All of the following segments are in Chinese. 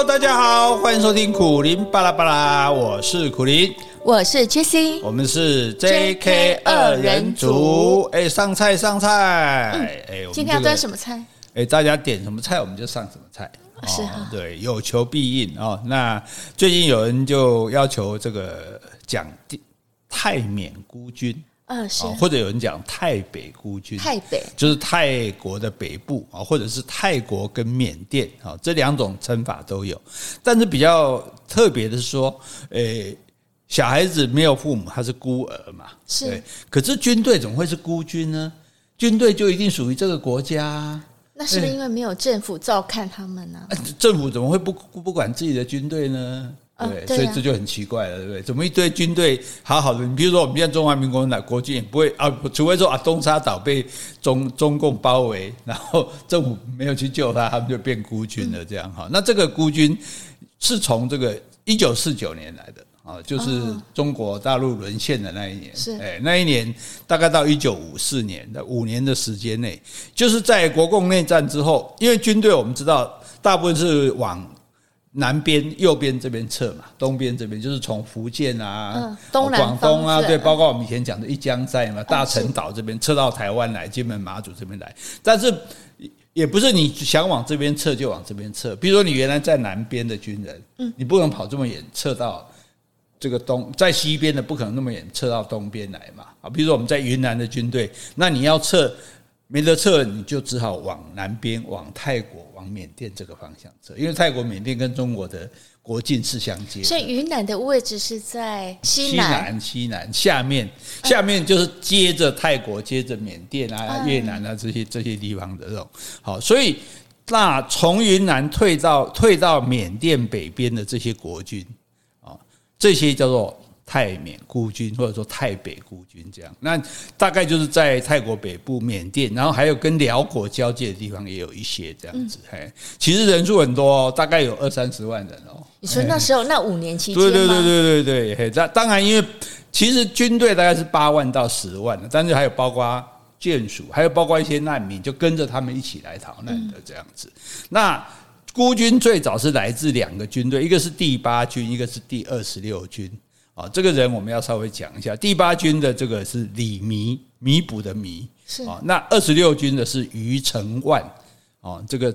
Hello，大家好，欢迎收听苦林巴拉巴拉，我是苦林，我是 Jessie，我们是 JK 二人组。哎，上菜上菜，嗯、哎，今天要端什么菜？哎，大家点什么菜，我们就上什么菜。是哈、哦，对，有求必应哦。那最近有人就要求这个讲泰缅孤军。啊，是，或者有人讲泰北孤军，泰北就是泰国的北部啊，或者是泰国跟缅甸啊，这两种称法都有。但是比较特别的是说，诶，小孩子没有父母，他是孤儿嘛，是。可是军队怎么会是孤军呢？军队就一定属于这个国家？那是不是因为没有政府照看他们呢？政府怎么会不不管自己的军队呢？对，所以这就很奇怪了，对不对？怎么一堆军队好好的？你比如说，我们现在中华民国的国军也不会啊，除非说啊，东沙岛被中中共包围，然后政府没有去救他，他们就变孤军了，这样哈。那这个孤军是从这个一九四九年来的啊，就是中国大陆沦陷的那一年，是哎，那一年大概到一九五四年的五年的时间内，就是在国共内战之后，因为军队我们知道大部分是往。南边右边这边撤嘛，东边这边就是从福建啊、嗯、东南广东啊，对，包括我们以前讲的一江寨嘛，大陈岛这边撤到台湾来，金门马祖这边来。但是也不是你想往这边撤就往这边撤，比如说你原来在南边的军人，嗯，你不能跑这么远撤到这个东，在西边的不可能那么远撤到东边来嘛。啊，比如说我们在云南的军队，那你要撤。没得撤，你就只好往南边，往泰国、往缅甸这个方向撤，因为泰国、缅甸跟中国的国境是相接。所以云南的位置是在西南，西南，西南下面，下面就是接着泰国、接着缅甸啊、越南啊这些这些地方的这种。好，所以那从云南退到退到缅甸北边的这些国军啊，这些叫做。泰缅孤军，或者说泰北孤军，这样，那大概就是在泰国北部、缅甸，然后还有跟辽国交界的地方也有一些这样子。嘿，其实人数很多哦，大概有二三十万人哦。你说那时候那五年期间对对对对对对，嘿，这当然，因为其实军队大概是八万到十万的，但是还有包括眷属，还有包括一些难民，就跟着他们一起来逃难的这样子。那孤军最早是来自两个军队，一个是第八军，一个是第二十六军。啊，这个人我们要稍微讲一下。第八军的这个是李弥，弥补的弥。是啊，那二十六军的是余承万。啊，这个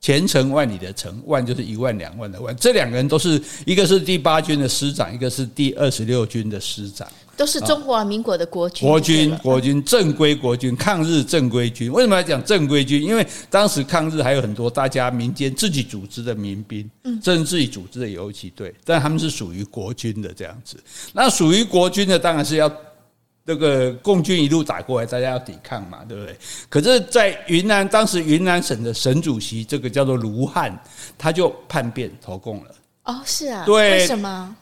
前程万里的程，万就是一万两万的万。这两个人都是，一个是第八军的师长，一个是第二十六军的师长。都是中华民国的国军，国军，国军，正规国军，抗日正规军。为什么要讲正规军？因为当时抗日还有很多大家民间自己组织的民兵，嗯，甚至自己组织的游击队，但他们是属于国军的这样子。那属于国军的，当然是要那个共军一路打过来，大家要抵抗嘛，对不对？可是，在云南，当时云南省的省主席，这个叫做卢汉，他就叛变投共了。哦，是啊，对，为什么？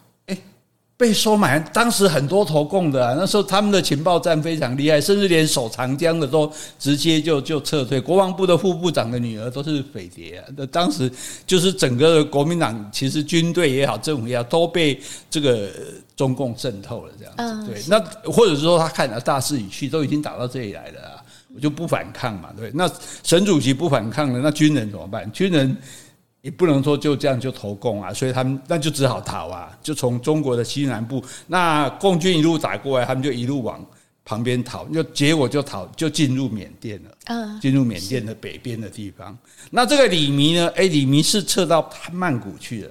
被收买，当时很多投共的啊，那时候他们的情报站非常厉害，甚至连守长江的都直接就就撤退。国防部的副部长的女儿都是匪谍啊。那当时就是整个国民党，其实军队也好，政府也好，都被这个中共渗透了这样子。对，那或者是说他看了大势已去，都已经打到这里来了啊，我就不反抗嘛。对，那沈主席不反抗了，那军人怎么办？军人。也不能说就这样就投共啊，所以他们那就只好逃啊，就从中国的西南部，那共军一路打过来，他们就一路往旁边逃，就结果就逃就进入缅甸了，嗯，进入缅甸的北边的地方。那这个李弥呢？哎，李弥是撤到曼谷去了。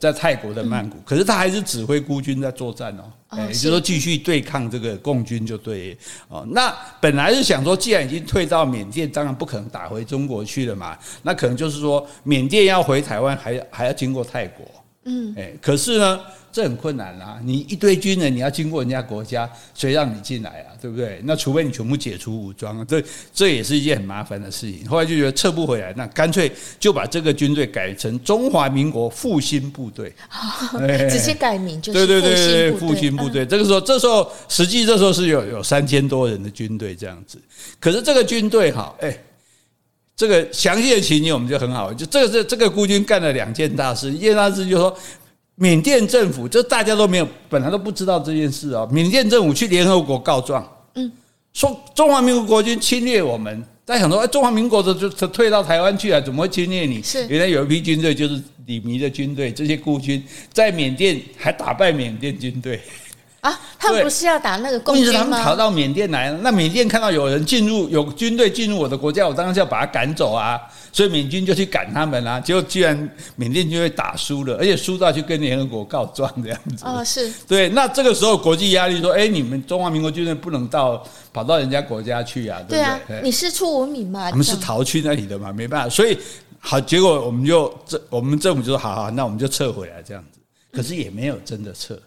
在泰国的曼谷，可是他还是指挥孤军在作战哦，也就是说继续对抗这个共军就对哦。那本来是想说，既然已经退到缅甸，当然不可能打回中国去了嘛。那可能就是说，缅甸要回台湾，还还要经过泰国。嗯，哎，可是呢，这很困难啊！你一堆军人，你要经过人家国家，谁让你进来啊？对不对？那除非你全部解除武装啊，这这也是一件很麻烦的事情。后来就觉得撤不回来，那干脆就把这个军队改成中华民国复兴部队，直接改名就是对对对对复兴部队。这个时候，这时候实际这时候是有有三千多人的军队这样子。可是这个军队哈，哎，这个详细的情节我们就很好，就这个这这个孤军干了两件大事，一件大事就是说。缅甸政府，这大家都没有，本来都不知道这件事啊。缅甸政府去联合国告状，嗯，说中华民国国军侵略我们。大家想说，哎，中华民国的就退到台湾去了，怎么会侵略你？是原来有一批军队就是李弥的军队，这些孤军在缅甸还打败缅甸军队。啊，他们不是要打那个共军吗？他们逃到缅甸来了，那缅甸看到有人进入，有军队进入我的国家，我当然是要把他赶走啊。所以缅军就去赶他们啊，结果居然缅甸军队打输了，而且输到去跟联合国告状这样子。哦，是对。那这个时候国际压力说，哎，你们中华民国军队不能到跑到人家国家去啊，对啊，你师出无名嘛，我们是逃去那里的嘛，没办法。所以好，结果我们就这，我们政府就说，好好，那我们就撤回来这样子。可是也没有真的撤。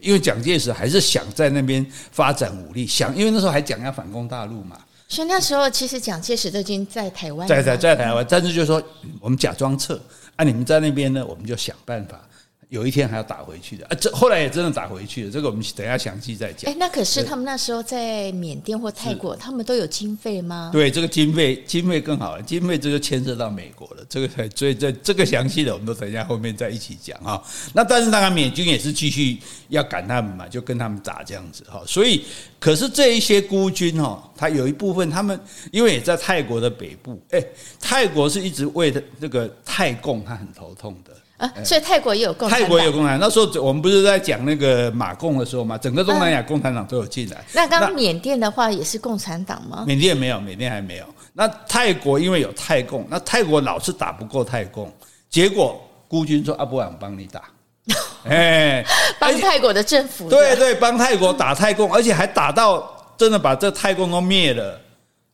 因为蒋介石还是想在那边发展武力，想因为那时候还讲要反攻大陆嘛。所以那时候其实蒋介石都已经在台湾，在在在台湾，但是就是说我们假装撤，啊，你们在那边呢，我们就想办法。有一天还要打回去的啊！这后来也真的打回去了。这个我们等一下详细再讲。哎，那可是他们那时候在缅甸或泰国，他们都有经费吗？对，这个经费经费更好了，经费这个牵涉到美国了。这个所以这这个详细的，我们都等一下后面再一起讲哈。那但是当然，缅军也是继续要赶他们嘛，就跟他们打这样子哈。所以，可是这一些孤军哈，他有一部分他们因为也在泰国的北部，哎，泰国是一直为的这个泰共，他很头痛的。啊，所以泰国也有共产党。泰国也有共产党。那时候我们不是在讲那个马共的时候嘛，整个东南亚共产党都有进来。啊、那刚刚缅甸的话也是共产党吗？缅甸没有，缅甸还没有。那泰国因为有泰共，那泰国老是打不过泰共，结果孤军说阿不然帮你打，哎，帮泰国的政府。对对，帮泰国打泰共，而且还打到真的把这泰共都灭了。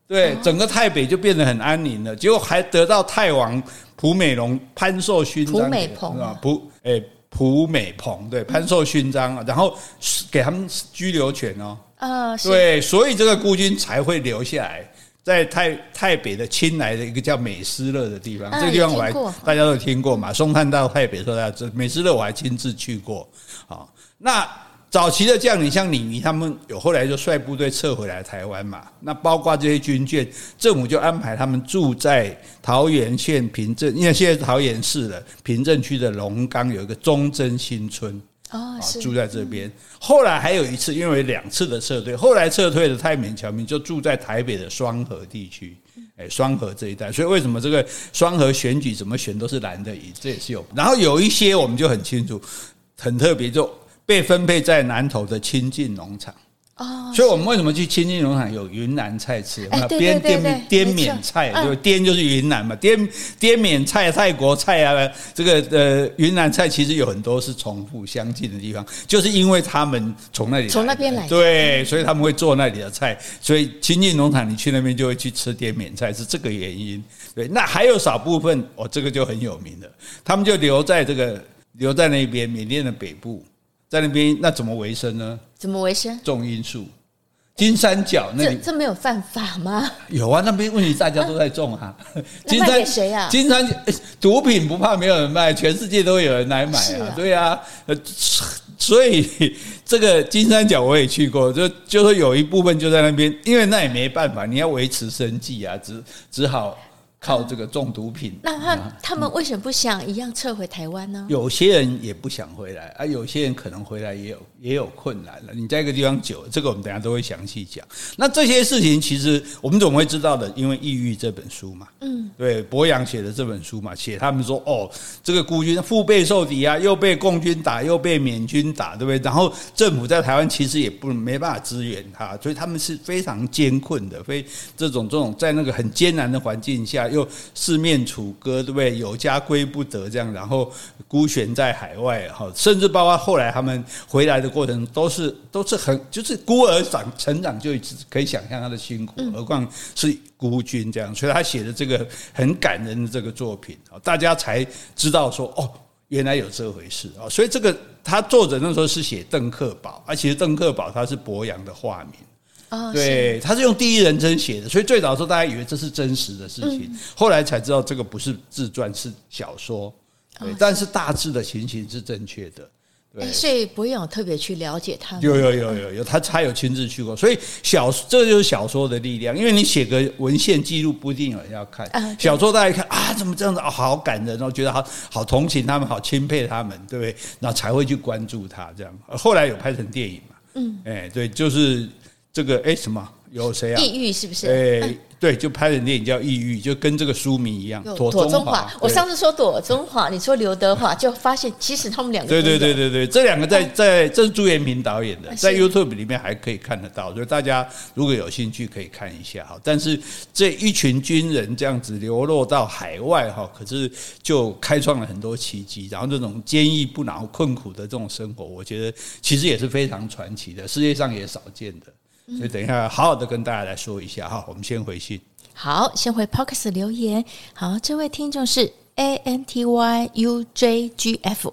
对，整个泰北就变得很安宁了，结果还得到泰王。蒲美龙潘寿勋章，美鹏啊，蒲诶蒲美鹏对潘寿勋章，然后给他们居留权哦，啊，对，所以这个孤军才会留下来，在泰泰北的清莱的一个叫美斯乐的地方，这个地方我还大家都有听过嘛，松汉到泰北说大家知美斯乐我还亲自去过，好，那。早期的将领像李弥他们有后来就率部队撤回来台湾嘛，那包括这些军眷，政府就安排他们住在桃园县平镇，因为现在桃园市的平镇区的龙岗有一个忠贞新村啊，住在这边。后来还有一次，因为两次的撤退，后来撤退的泰缅侨民就住在台北的双河地区，哎，双和这一带。所以为什么这个双河选举怎么选都是蓝的赢，这也是有。然后有一些我们就很清楚，很特别就。被分配在南投的清境农场哦，所以我们为什么去清境农场有云南菜吃？那滇滇滇缅菜，就，滇就是云南嘛，滇滇缅菜、泰国菜啊，这个呃云南菜其实有很多是重复相近的地方，就是因为他们从那里从那边来，对，所以他们会做那里的菜，所以清境农场你去那边就会去吃滇缅菜，是这个原因。对，那还有少部分哦，这个就很有名的，他们就留在这个留在那边缅甸的北部。在那边，那怎么维生呢？怎么维生？种罂粟，金三角那里这，这没有犯法吗？有啊，那边问题大家都在种啊。金三给谁啊？金三角 毒品不怕没有人卖，全世界都有人来买啊。对啊，呃，所以这个金三角我也去过，就就说有一部分就在那边，因为那也没办法，你要维持生计啊，只只好。靠这个种毒品，那他他们为什么不想一样撤回台湾呢？有些人也不想回来啊，有些人可能回来也有也有困难了。你在一个地方久了，这个我们等下都会详细讲。那这些事情其实我们总会知道的，因为《抑郁》这本书嘛，嗯，对，柏杨写的这本书嘛，写他们说哦，这个孤军腹背受敌啊，又被共军打，又被缅军打，对不对？然后政府在台湾其实也不没办法支援他，所以他们是非常艰困的，非这种这种在那个很艰难的环境下。又四面楚歌，对不对？有家归不得，这样，然后孤悬在海外，哈，甚至包括后来他们回来的过程，都是都是很就是孤儿长成长，就可以想象他的辛苦，何况是孤军这样。所以他写的这个很感人的这个作品，大家才知道说，哦，原来有这回事啊。所以这个他作者那时候是写邓克宝，而其实邓克宝他是博洋的化名。对，他是用第一人称写的，所以最早的时候大家以为这是真实的事情，后来才知道这个不是自传，是小说。对，但是大致的情形是正确的。对，所以不用特别去了解他。有有有有有，他他有亲自去过，所以小这就是小说的力量。因为你写个文献记录，不一定有人要看。小说大家一看啊，怎么这样子啊，好感人，然后觉得好好同情他们，好钦佩他们，对不对？那才会去关注他这样。后来有拍成电影嘛？嗯，哎，对，就是。这个哎，什么有谁啊？异域是不是？哎，对，就拍的电影叫《异域》，就跟这个书名一样。庹宗华，我上次说庹宗华，你说刘德华，就发现其实他们两个。对对对对对，这两个在在这是朱延平导演的，在 YouTube 里面还可以看得到，所以大家如果有兴趣可以看一下哈。但是这一群军人这样子流落到海外哈，可是就开创了很多奇迹，然后这种坚毅不挠、困苦的这种生活，我觉得其实也是非常传奇的，世界上也少见的。所以等一下，好好的跟大家来说一下哈。我们先回去，好，先回 Podcast 留言。好，这位听众是 A N T Y U J G F，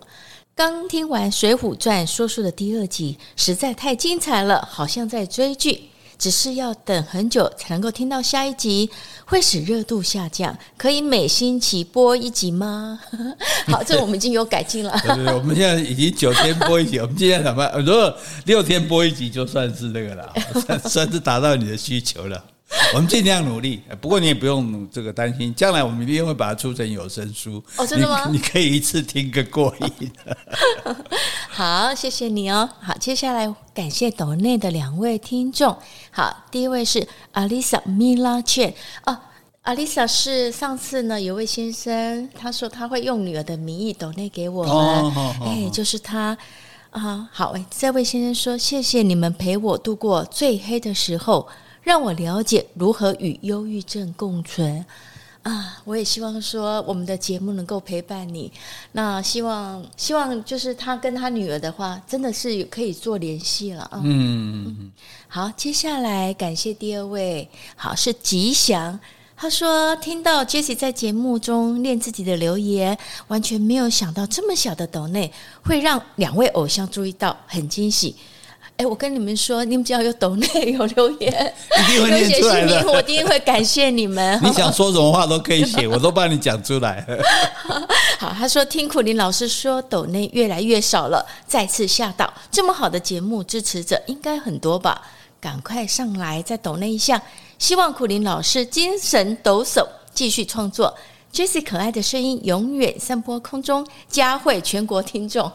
刚听完《水浒传》说书的第二集，实在太精彩了，好像在追剧。只是要等很久才能够听到下一集，会使热度下降。可以每星期播一集吗？好，这我们已经有改进了。我们现在已经九天播一集，我们今天怎么？如果六天播一集，就算是那个了，算算是达到你的需求了。我们尽量努力，不过你也不用这个担心，将来我们一定会把它出成有声书。哦，真的吗？你，你可以一次听个过瘾。好，谢谢你哦。好，接下来感谢岛内的两位听众。好，第一位是 Alisa Mila Chen 哦，Alisa 是上次呢有位先生，他说他会用女儿的名义抖内给我们，哎，就是他啊。好，这位先生说，谢谢你们陪我度过最黑的时候。让我了解如何与忧郁症共存啊！我也希望说我们的节目能够陪伴你。那希望希望就是他跟他女儿的话，真的是可以做联系了啊。嗯嗯。好，接下来感谢第二位，好，是吉祥。他说听到 Jessie 在节目中念自己的留言，完全没有想到这么小的斗内会让两位偶像注意到，很惊喜。哎，我跟你们说，你们只要有抖内有留言，一定会念出来的。我一定会感谢你们。你想说什么话都可以写，我都帮你讲出来。好，他说听苦林老师说抖内越来越少了，再次吓到。这么好的节目支持者应该很多吧？赶快上来再抖内一下，希望苦林老师精神抖擞，继续创作。Jessie 可爱的声音永远散播空中，嘉惠全国听众，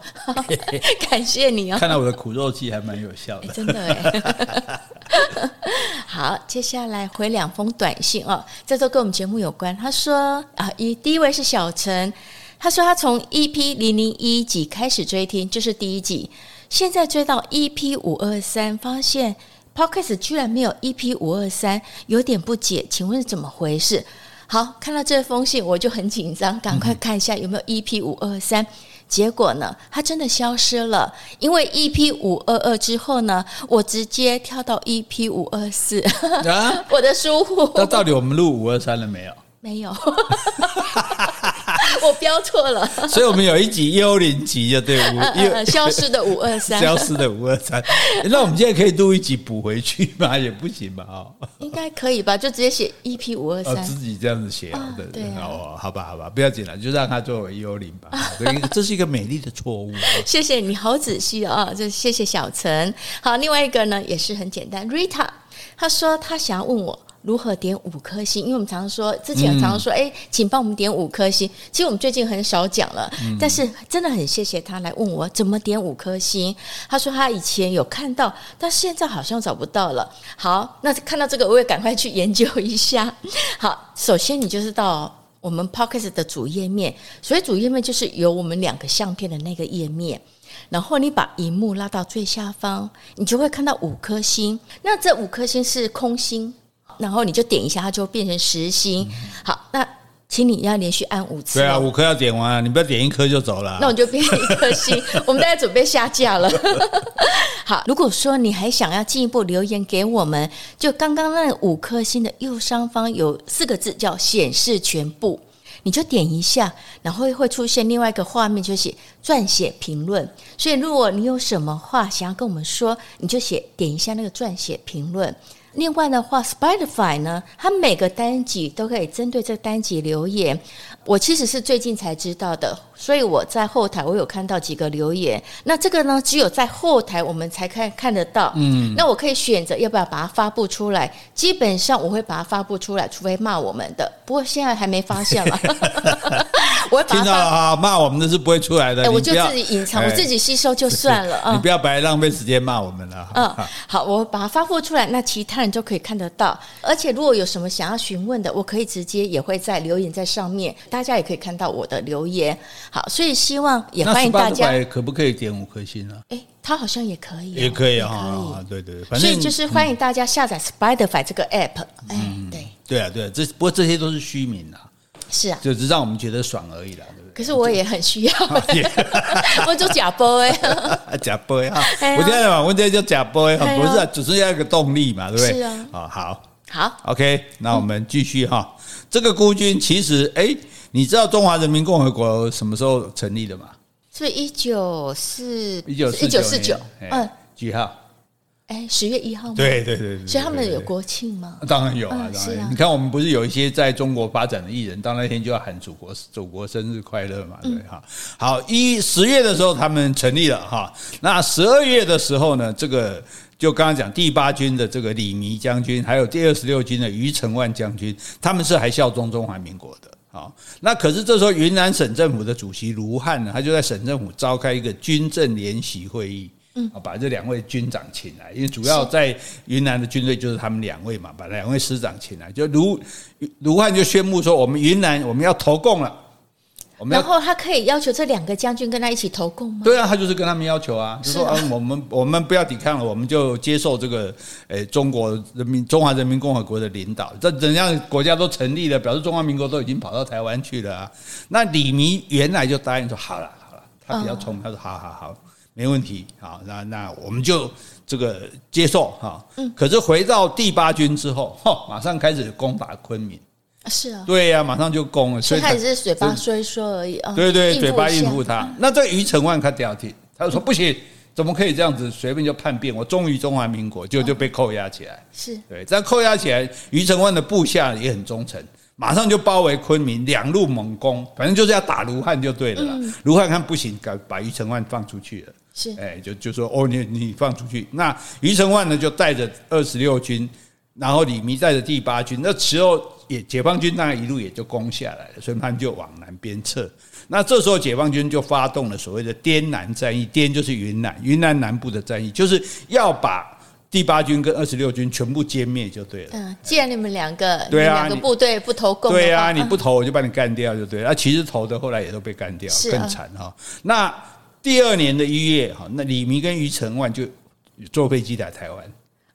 感谢你哦！看来我的苦肉计还蛮有效的，真的哎。好，接下来回两封短信哦，这都跟我们节目有关。他说啊，一第一位是小陈，他说他从 EP 零零一集开始追听，就是第一集，现在追到 EP 五二三，发现 Podcast 居然没有 EP 五二三，有点不解，请问是怎么回事？好，看到这封信我就很紧张，赶快看一下有没有 EP 五二三。结果呢，它真的消失了。因为 EP 五二二之后呢，我直接跳到 EP 五二四。啊，我的疏忽。那到底我们录五二三了没有？没有。我标错了，所以我们有一集幽灵集就对五、呃、消失的五二三，消失的五二三。那我们现在可以录一集补回去吗？也不行吧？哦，应该可以吧？就直接写 EP 五二三，自己这样子写啊？对，哦，好吧，好吧，不要紧了，就让它作为幽灵吧。对，这是一个美丽的错误。谢谢你好仔细啊！就谢谢小陈。好，另外一个呢也是很简单，Rita，他说他想要问我。如何点五颗星？因为我们常常说，之前常常说，哎、嗯，请帮我们点五颗星。其实我们最近很少讲了，嗯、但是真的很谢谢他来问我怎么点五颗星。他说他以前有看到，但现在好像找不到了。好，那看到这个，我也赶快去研究一下。好，首先你就是到我们 p o c k e t 的主页面，所以主页面就是有我们两个相片的那个页面。然后你把荧幕拉到最下方，你就会看到五颗星。那这五颗星是空星。然后你就点一下，它就变成实心。好，那请你要连续按五次。对啊，五颗要点完，你不要点一颗就走了。那我就变成一颗星。我们大家准备下架了。好，如果说你还想要进一步留言给我们，就刚刚那五颗星的右上方有四个字叫显示全部，你就点一下，然后会出现另外一个画面，就写撰写评论。所以如果你有什么话想要跟我们说，你就写点一下那个撰写评论。另外的话，Spotify 呢，它每个单集都可以针对这个单集留言。我其实是最近才知道的，所以我在后台我有看到几个留言。那这个呢，只有在后台我们才看看得到。嗯，那我可以选择要不要把它发布出来。基本上我会把它发布出来，除非骂我们的。不过现在还没发现了。我听到啊骂我们的是不会出来的。哎，我就自己隐藏，我自己吸收就算了。你不要白浪费时间骂我们了。嗯，好，我把它发布出来，那其他人就可以看得到。而且如果有什么想要询问的，我可以直接也会在留言在上面，大家也可以看到我的留言。好，所以希望也欢迎大家。可不可以点五颗星呢？哎，它好像也可以，也可以啊。对对，反正所以就是欢迎大家下载 Spiderfy 这个 app。哎，对。对啊，对啊，这不过这些都是虚名啊，是啊，就是让我们觉得爽而已啦，对不对？可是我也很需要，我就假播哎，假播啊！我现在嘛，问题就假播，不是，只是要一个动力嘛，对不对？是啊，啊，好，好，OK，那我们继续哈。这个孤军其实，哎，你知道中华人民共和国什么时候成立的吗？是一九四一九一九四九，嗯，几号？哎，十月一号吗？对对对，所以他们有国庆吗？当然有啊，当然。你看，我们不是有一些在中国发展的艺人，到那天就要喊祖国祖国生日快乐嘛？对哈。好，一十月的时候他们成立了哈。那十二月的时候呢，这个就刚刚讲第八军的这个李弥将军，还有第二十六军的余承万将军，他们是还效忠中华民国的。好，那可是这时候云南省政府的主席卢汉呢，他就在省政府召开一个军政联席会议。嗯，把这两位军长请来，因为主要在云南的军队就是他们两位嘛，把两位师长请来，就卢卢汉就宣布说，我们云南我们要投共了。我们然后他可以要求这两个将军跟他一起投共吗？对啊，他就是跟他们要求啊，就说啊，我们我们不要抵抗了，我们就接受这个诶中国人民中华人民共和国的领导。这怎样国家都成立了，表示中华民国都已经跑到台湾去了啊。那李弥原来就答应说好了好了，他比较聪明，他说好好好。没问题，好，那那我们就这个接受哈。嗯，可是回到第八军之后，哈，马上开始攻打昆明。是啊，对呀，马上就攻了。所以他只是嘴巴说一说而已啊。对对，嘴巴应付他。那这个余承万他掉铁，他就说不行，怎么可以这样子随便就叛变？我忠于中华民国，就就被扣押起来。是对，这样扣押起来，余承万的部下也很忠诚。马上就包围昆明，两路猛攻，反正就是要打卢汉就对了。卢汉看不行，把把余承万放出去了。是，哎，就就说哦，你你放出去。那余承万呢，就带着二十六军，然后李弥带着第八军。那时候也解放军当然一路也就攻下来了，所以他们就往南边撤。那这时候解放军就发动了所谓的滇南战役，滇就是云南，云南南部的战役，就是要把。第八军跟二十六军全部歼灭就对了。嗯，既然你们两个，对啊，两个部队不投共，对啊，你不投我就把你干掉就对了。那其实投的后来也都被干掉，更惨哈。那第二年的一月哈，那李明跟余承万就坐飞机来台湾。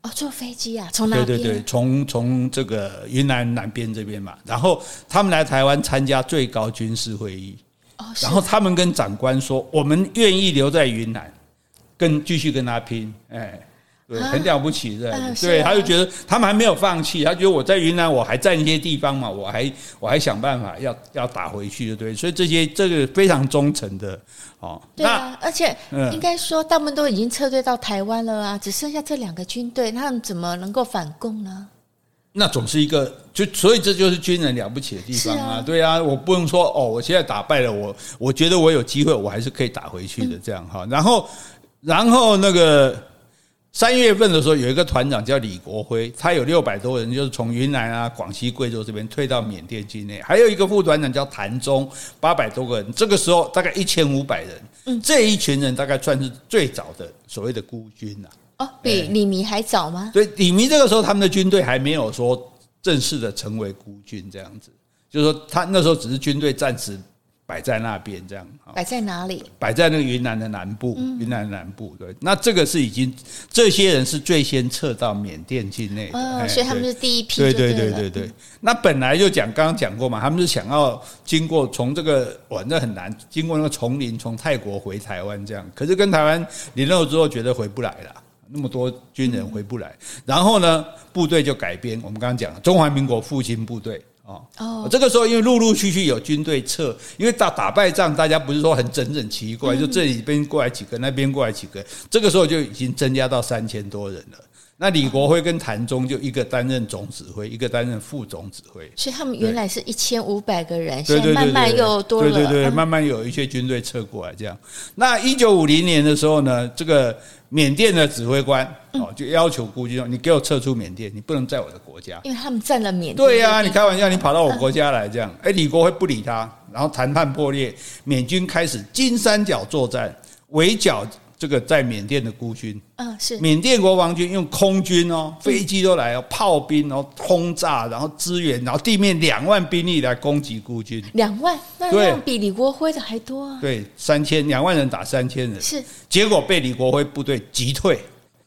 哦，坐飞机啊？从哪边？对对对，从从这个云南南边这边嘛。然后他们来台湾参加最高军事会议。哦，然后他们跟长官说，我们愿意留在云南，跟继续跟他拼。哎。对，很了不起，对，对，他就觉得他们还没有放弃，他觉得我在云南我还在一些地方嘛，我还我还想办法要要打回去，对不对？所以这些这个非常忠诚的哦。对啊，而且应该说他们都已经撤退到台湾了啊，只剩下这两个军队，他们怎么能够反共呢？那总是一个，就所以这就是军人了不起的地方啊，对啊，我不能说哦，我现在打败了我，我觉得我有机会，我还是可以打回去的，这样哈。然后然后那个。三月份的时候，有一个团长叫李国辉，他有六百多人，就是从云南啊、广西、贵州这边退到缅甸境内。还有一个副团长叫谭忠，八百多个人。这个时候大概一千五百人，嗯，这一群人大概算是最早的所谓的孤军呐。哦，比李弥还早吗？对，李弥这个时候他们的军队还没有说正式的成为孤军这样子，就是说他那时候只是军队暂时。摆在那边这样，摆在哪里？摆在那个云南的南部，云南南部。对，那这个是已经这些人是最先撤到缅甸境内的，所以他们是第一批。对对对对对。那本来就讲，刚刚讲过嘛，他们是想要经过从这个，反正很难，经过那个丛林，从泰国回台湾这样。可是跟台湾联络之后，觉得回不来了，那么多军人回不来。然后呢，部队就改编，我们刚刚讲中华民国复兴部队。哦，这个时候因为陆陆续续有军队撤，因为打打败仗，大家不是说很整整齐过来，就这里边过来几个，那边过来几个，这个时候就已经增加到三千多人了。那李国辉跟谭忠就一个担任总指挥，一个担任副总指挥。所以他们原来是一千五百个人，现在慢慢又多了。对对对，慢慢有一些军队撤过来，这样。那一九五零年的时候呢，这个缅甸的指挥官哦，就要求孤军说：“你给我撤出缅甸，你不能在我的国家。”因为他们占了缅甸。对呀，你开玩笑，你跑到我国家来这样。哎，李国辉不理他，然后谈判破裂，缅军开始金三角作战，围剿。这个在缅甸的孤军，嗯，是。缅甸国防军用空军哦，飞机都来哦，炮兵然后轰炸，然后支援，然后地面两万兵力来攻击孤军，两万，那这样比李国辉的还多啊？对，三千两万人打三千人，是，结果被李国辉部队击退。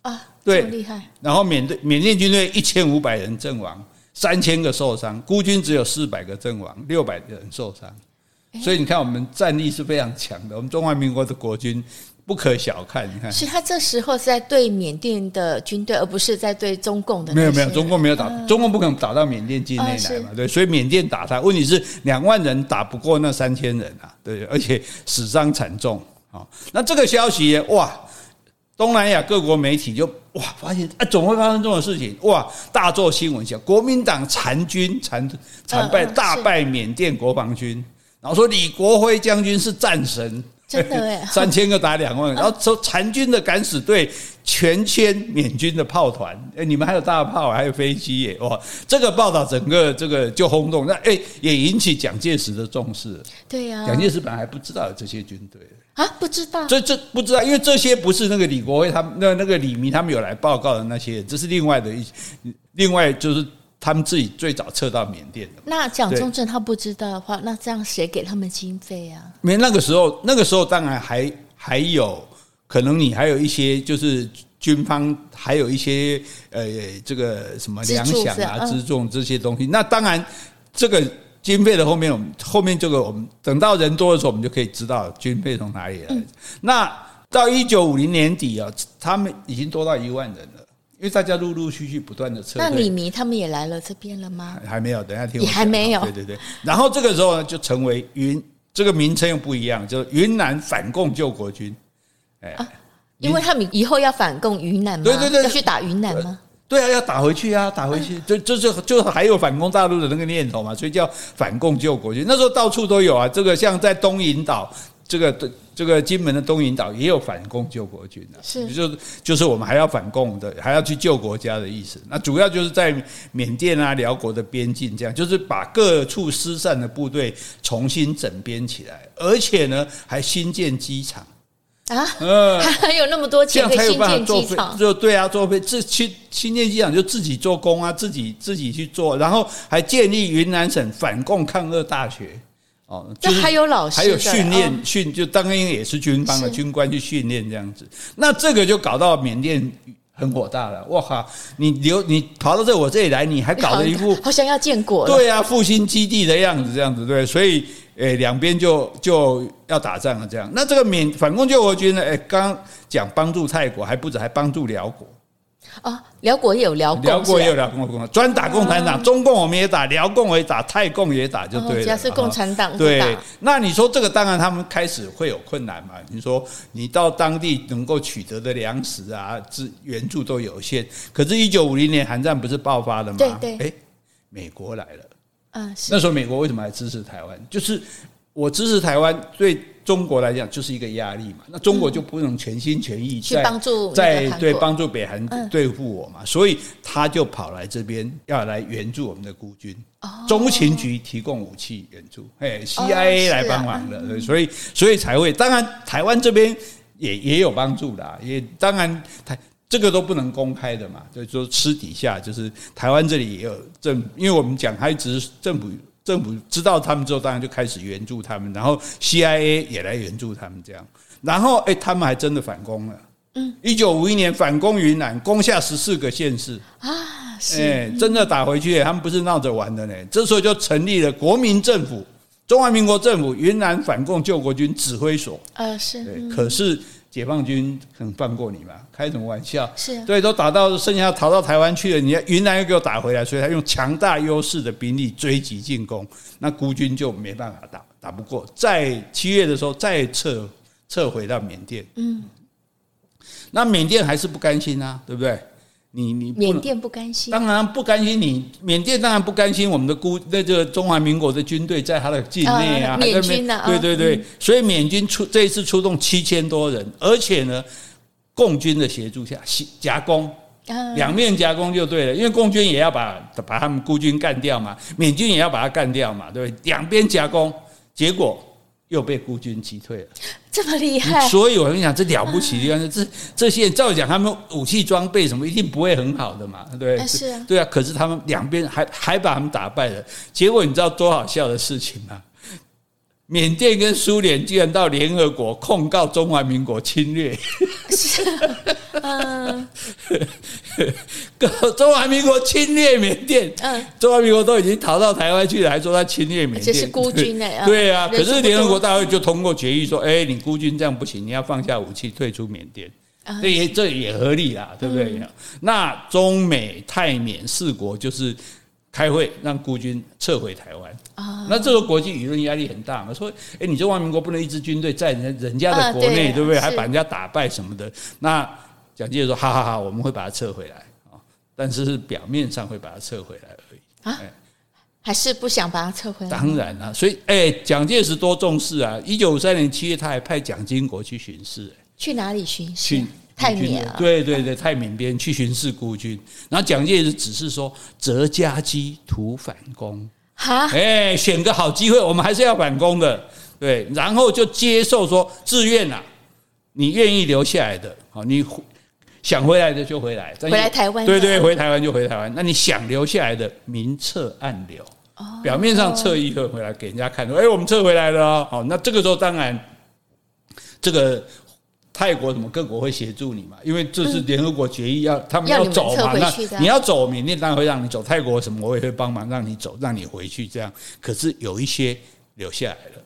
啊，对，厉害。然后缅甸缅甸军队一千五百人阵亡，三千个受伤，孤军只有四百个阵亡，六百个人受伤，所以你看我们战力是非常强的，我们中华民国的国军。不可小看，你看，是他这时候是在对缅甸的军队，而不是在对中共的。没有没有，中共没有打，嗯、中共不可能打到缅甸境内来嘛，对，所以缅甸打他，问题是两万人打不过那三千人啊，对，而且死伤惨重啊。那这个消息哇，东南亚各国媒体就哇发现啊，总会发生这种事情哇，大做新闻，讲国民党残军残惨败大败缅甸国防军，然后说李国辉将军是战神。真的 哎，三千个打两万，然后说残军的敢死队全歼缅军的炮团，哎，你们还有大炮，还有飞机耶，哇！这个报道整个这个就轰动，那哎也引起蒋介石的重视。对呀，蒋介石本来还不知道有这些军队啊，不知道，这这不知道，因为这些不是那个李国辉他们那那个李明他们有来报告的那些，这是另外的一另外就是。他们自己最早撤到缅甸的。那蒋中正他不知道的话，那这样谁给他们经费啊？没，那个时候，那个时候当然还还有可能，你还有一些就是军方还有一些呃这个什么粮饷啊、辎重这些东西。那当然，这个经费的后面，我们后面这个我们等到人多的时候，我们就可以知道军费从哪里来。那到一九五零年底啊，他们已经多到一万人了。因为大家陆陆续续不断的撤退，那李弥他们也来了这边了吗？还没有，等一下听。也还没有。对对对。然后这个时候呢，就成为云这个名称又不一样，就是云南反共救国军。哎、啊，因为他们以后要反共云南吗？对对对，要去打云南吗？对啊，要打回去啊，打回去，就就就就还有反攻大陆的那个念头嘛，所以叫反共救国军。那时候到处都有啊，这个像在东引岛。这个这个金门的东引岛也有反共救国军的，是。就是就是我们还要反共的，还要去救国家的意思。那主要就是在缅甸啊、辽国的边境，这样就是把各处失散的部队重新整编起来，而且呢还新建机场。啊，嗯，还有那么多钱可以新建机场，就对啊，做飞自新新建机场就自己做工啊，自己自己去做，然后还建立云南省反共抗日大学。哦，就是还有老师，还有训练训，就当然也是军方的军官去训练这样子。那这个就搞到缅甸很火大了。哇哈，你留你跑到这我这里来，你还搞了一副好像要建国，对啊，复兴基地的样子这样子，对。所以诶，两边就就要打仗了这样。那这个缅反共救国军呢？诶，刚讲帮助泰国，还不止，还帮助辽国。啊，辽国也有辽共，寮国也有辽共，专打共产党，中共我们也打，辽共也打，泰共也打，就对了。只要是共产党，对。那你说这个，当然他们开始会有困难嘛？你说你到当地能够取得的粮食啊、资援助都有限。可是，一九五零年韩战不是爆发了吗？对对。哎，美国来了。嗯，那时候美国为什么来支持台湾？就是我支持台湾对。中国来讲就是一个压力嘛，那中国就不能全心全意在帮助在对帮助北韩对付我嘛，所以他就跑来这边要来援助我们的孤军。中情局提供武器援助，哎，CIA 来帮忙的，所以所以才会。当然台湾这边也也有帮助的，也当然台这个都不能公开的嘛，所以说私底下就是台湾这里也有政，因为我们讲还只是政府。政府知道他们之后，当然就开始援助他们，然后 CIA 也来援助他们，这样，然后哎，他们还真的反攻了。嗯，一九五一年反攻云南，攻下十四个县市啊，哎，真的打回去，他们不是闹着玩的呢。这时候就成立了国民政府，中华民国政府云南反共救国军指挥所。呃，是，对，可是。解放军肯放过你吗？开什么玩笑？是啊，对，都打到剩下逃到台湾去了，你云南又给我打回来，所以他用强大优势的兵力追击进攻，那孤军就没办法打，打不过，在七月的时候再撤撤回到缅甸。嗯，那缅甸还是不甘心啊，对不对？你你缅甸不甘心，当然不甘心你。你缅甸当然不甘心，我们的孤那这个中华民国的军队在他的境内啊，缅军啊，对对对，所以缅军出这一次出动七千多人，而且呢，共军的协助下夹攻，两面夹攻就对了，因为共军也要把把他们孤军干掉嘛，缅军也要把他干掉嘛，对不对？两边夹攻，结果。又被孤军击退了，这么厉害！所以我跟你讲，这了不起的地方是这这些人，照讲，他们武器装备什么一定不会很好的嘛，对是啊？对啊。可是他们两边还还把他们打败了，结果你知道多好笑的事情吗？缅甸跟苏联居然到联合国控告中华民国侵略，嗯，中华民国侵略缅甸，嗯，中华民国都已经逃到台湾去了，还说他侵略缅甸，这是孤军哎，对啊，可是联合国大会就通过决议说，哎，你孤军这样不行，你要放下武器退出缅甸，这也这也合理啦，对不对？那中美泰缅四国就是。开会让孤军撤回台湾啊，那这个国际舆论压力很大嘛？说，哎，你中华民国不能一支军队在人人家的国内，对不对？还把人家打败什么的？那蒋介石说，哈哈哈，我们会把它撤回来啊，但是是表面上会把它撤回来而已啊，还是不想把它撤回来？当然了，所以哎，蒋介石多重视啊！一九五三年七月，他还派蒋经国去巡视，去哪里巡视？泰缅啊，对对对，泰缅边去巡视孤军，然后蒋介石只是说折家机图反攻，哈，哎，选个好机会，我们还是要反攻的，对，然后就接受说自愿啊，你愿意留下来的，好，你想回来的就回来，回来台湾，对对，回台湾就回台湾，那你想留下来的，明撤暗留，表面上撤一个回来给人家看，说，哎，我们撤回来了，好，那这个时候当然这个。泰国什么各国会协助你嘛？因为这是联合国决议要他们要走嘛，那你要走，缅甸当然会让你走。泰国什么我也会帮忙让你走，让你回去这样。可是有一些留下来了，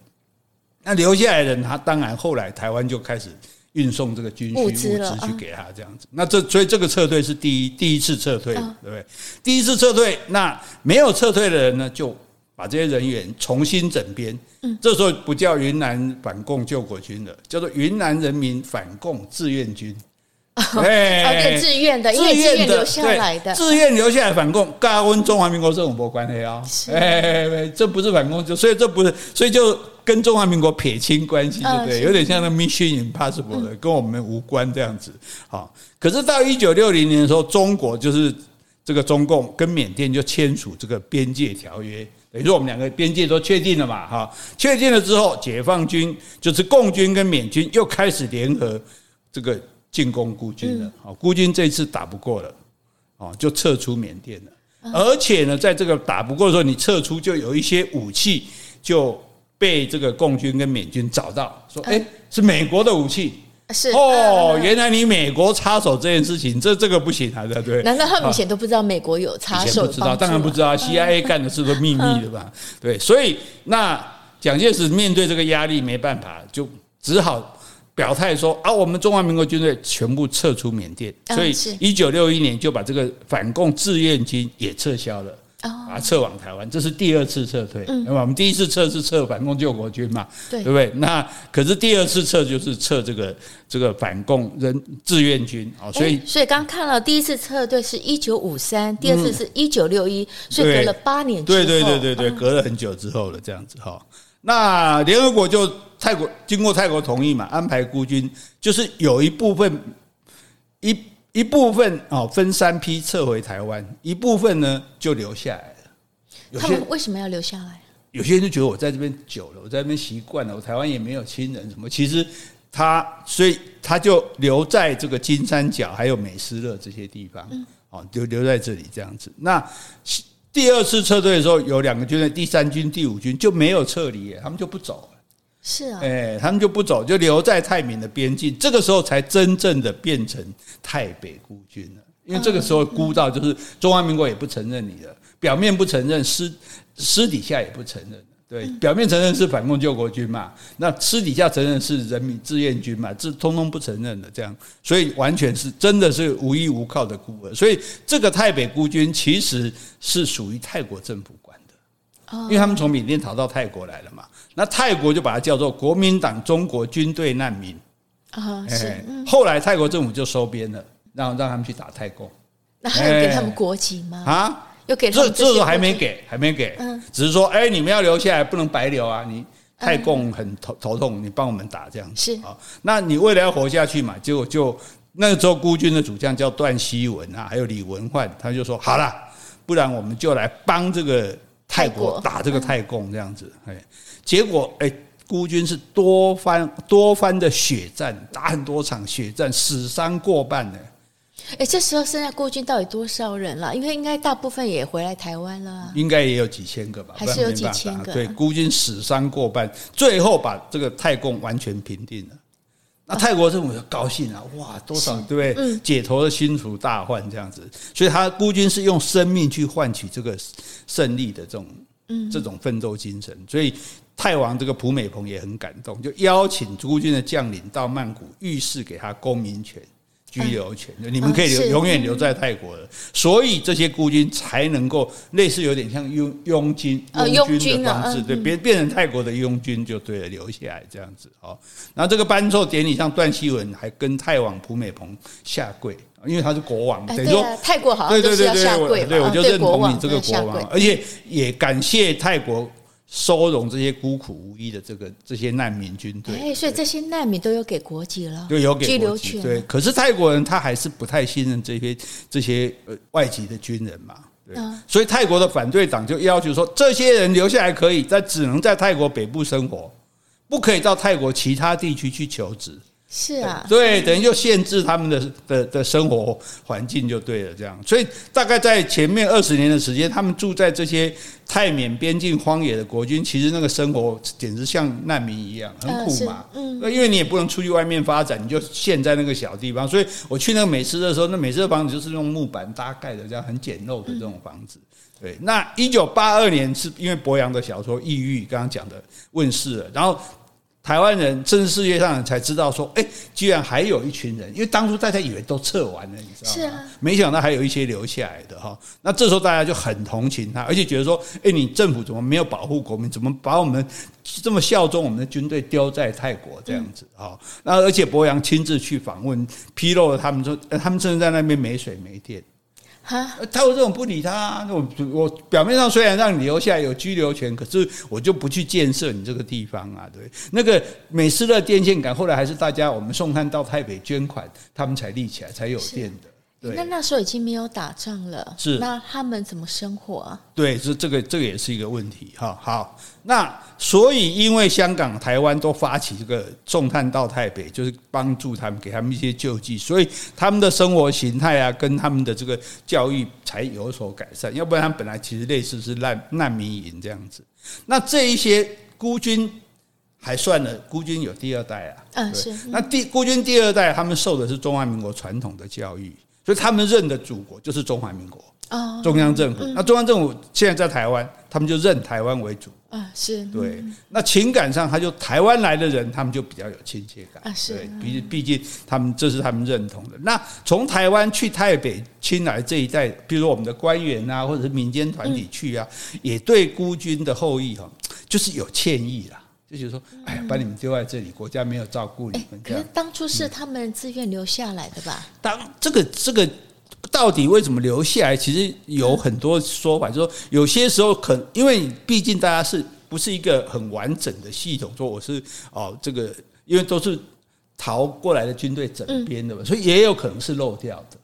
那留下来的人他当然后来台湾就开始运送这个军需物资去给他这样子。那这所以这个撤退是第一第一次撤退，对不对？第一次撤退，那没有撤退的人呢就。把这些人员重新整编，嗯，这时候不叫云南反共救国军了，叫做云南人民反共志愿军。哎，自愿的，因为自愿留下来的，自愿留下来反共，跟中华民国政府没关系啊。哎，这不是反共，就所以这不是，所以就跟中华民国撇清关系，对不对？有点像那 Mission Impossible 的，跟我们无关这样子。好，可是到一九六零年的时候，中国就是这个中共跟缅甸就签署这个边界条约。等于说我们两个边界都确定了嘛，哈，确定了之后，解放军就是共军跟缅军又开始联合这个进攻孤军了，好，孤军这次打不过了，哦，就撤出缅甸了，而且呢，在这个打不过的时候，你撤出就有一些武器就被这个共军跟缅军找到，说，哎，是美国的武器。是哦，原来你美国插手这件事情，这这个不行啊，对不对？难道他们以前都不知道美国有插手？不知道，当然不知道。CIA 干的是个秘密的吧？对，所以那蒋介石面对这个压力没办法，就只好表态说啊，我们中华民国军队全部撤出缅甸。所以一九六一年就把这个反共志愿军也撤销了。把它撤往台湾，这是第二次撤退。那么我们第一次撤是撤反共救国军嘛，对不对？那可是第二次撤就是撤这个这个反共人志愿军啊，所以所以刚看了第一次撤退是一九五三，第二次是一九六一，所以隔了八年之后，对对对对对，隔了很久之后了，这样子哈。那联合国就泰国经过泰国同意嘛，安排孤军，就是有一部分一。一部分哦，分三批撤回台湾，一部分呢就留下来了。他们为什么要留下来？有些人就觉得我在这边久了，我在这边习惯了，我台湾也没有亲人什么。其实他所以他就留在这个金三角还有美斯乐这些地方，哦，留留在这里这样子。那第二次撤退的时候，有两个军队，第三军、第五军就没有撤离，他们就不走。是啊，哎，他们就不走，就留在泰缅的边境，这个时候才真正的变成泰北孤军了。因为这个时候孤到就是中华民国也不承认你了，表面不承认，私私底下也不承认。对，表面承认是反共救国军嘛，那私底下承认是人民志愿军嘛，这通通不承认的这样，所以完全是真的是无依无靠的孤儿。所以这个泰北孤军其实是属于泰国政府管的，因为他们从缅甸逃到泰国来了嘛。那泰国就把它叫做国民党中国军队难民啊，是。后来泰国政府就收编了，让让他们去打泰共，那还有给他们国籍吗？啊，又给这这个还没给，还没给，嗯，只是说，哎，你们要留下来，不能白留啊！你泰共很头头痛，你帮我们打这样子是啊。那你为了要活下去嘛，结果就那个时候孤军的主将叫段希文啊，还有李文焕，他就说好了，不然我们就来帮这个泰国打这个泰共这样子。哎，结果哎，孤军是多番多番的血战，打很多场血战，死伤过半呢。哎，这时候剩下孤军到底多少人了？因为应该大部分也回来台湾了啊。应该也有几千个吧，还是有几千个？对，孤军死伤过半，最后把这个泰共完全平定了。那泰国政府就高兴啊，哇，多少对不对？解脱了心除大患这样子，所以他孤军是用生命去换取这个胜利的这种，这种奋斗精神。所以泰王这个普美蓬也很感动，就邀请孤军的将领到曼谷预示给他公民权。居留权，你们可以留永远留在泰国的，所以这些孤军才能够类似有点像佣佣军佣军的方式，对，变变成泰国的佣军就对了，留下来这样子。哦，然后这个颁授典礼上，段希文还跟泰王普美蓬下跪，因为他是国王，等于说泰国好像都是要下跪，对，我就认同你这个国王，而且也感谢泰国。收容这些孤苦无依的这个这些难民军队，哎，所以这些难民都有给国籍了，都，有给居留权。对，可是泰国人他还是不太信任这些这些呃外籍的军人嘛，对，所以泰国的反对党就要求说，这些人留下来可以，但只能在泰国北部生活，不可以到泰国其他地区去求职。是啊，对，等于就限制他们的的的生活环境就对了，这样。所以大概在前面二十年的时间，他们住在这些泰缅边境荒野的国军，其实那个生活简直像难民一样，很苦嘛。嗯，那因为你也不能出去外面发展，你就陷在那个小地方。所以我去那个美斯的时候，那美斯的房子就是用木板搭盖的，这样很简陋的这种房子。对，那一九八二年是因为博洋的小说《抑郁》刚刚讲的问世了，然后。台湾人甚至世界上人才知道说，哎，居然还有一群人，因为当初大家以为都撤完了，你知道吗？是啊，没想到还有一些留下来的哈。那这时候大家就很同情他，而且觉得说，哎，你政府怎么没有保护国民？怎么把我们这么效忠我们的军队丢在泰国这样子哈？那而且柏杨亲自去访问，披露了他们说，他们甚至在那边没水没电。他有这种不理他，那我我表面上虽然让你留下来有居留权，可是我就不去建设你这个地方啊，对。那个美斯乐电线杆后来还是大家我们送炭到台北捐款，他们才立起来才有电的。对，那那时候已经没有打仗了，是那他们怎么生活啊？对，是这个这个也是一个问题哈。好，那所以因为香港、台湾都发起这个送炭到台北，就是帮助他们，给他们一些救济，所以他们的生活形态啊，跟他们的这个教育才有所改善。要不然，他们本来其实类似是难难民营这样子。那这一些孤军还算了，孤军有第二代啊，嗯，是。那第孤军第二代，他们受的是中华民国传统的教育。所以他们认的祖国就是中华民国，中央政府。那中央政府现在在台湾，他们就认台湾为主。啊，是对。那情感上，他就台湾来的人，他们就比较有亲切感。啊，是。对，毕毕竟他们这是他们认同的。那从台湾去台北亲来这一代，比如说我们的官员啊，或者是民间团体去啊，也对孤军的后裔哈，就是有歉意啦。就觉得说，哎呀，把你们丢在这里，国家没有照顾你们。可是当初是他们自愿留下来的吧？当这个这个到底为什么留下来？其实有很多说法，就是说有些时候可因为毕竟大家是不是一个很完整的系统？说我是哦，这个因为都是逃过来的军队整编的嘛，所以也有可能是漏掉的。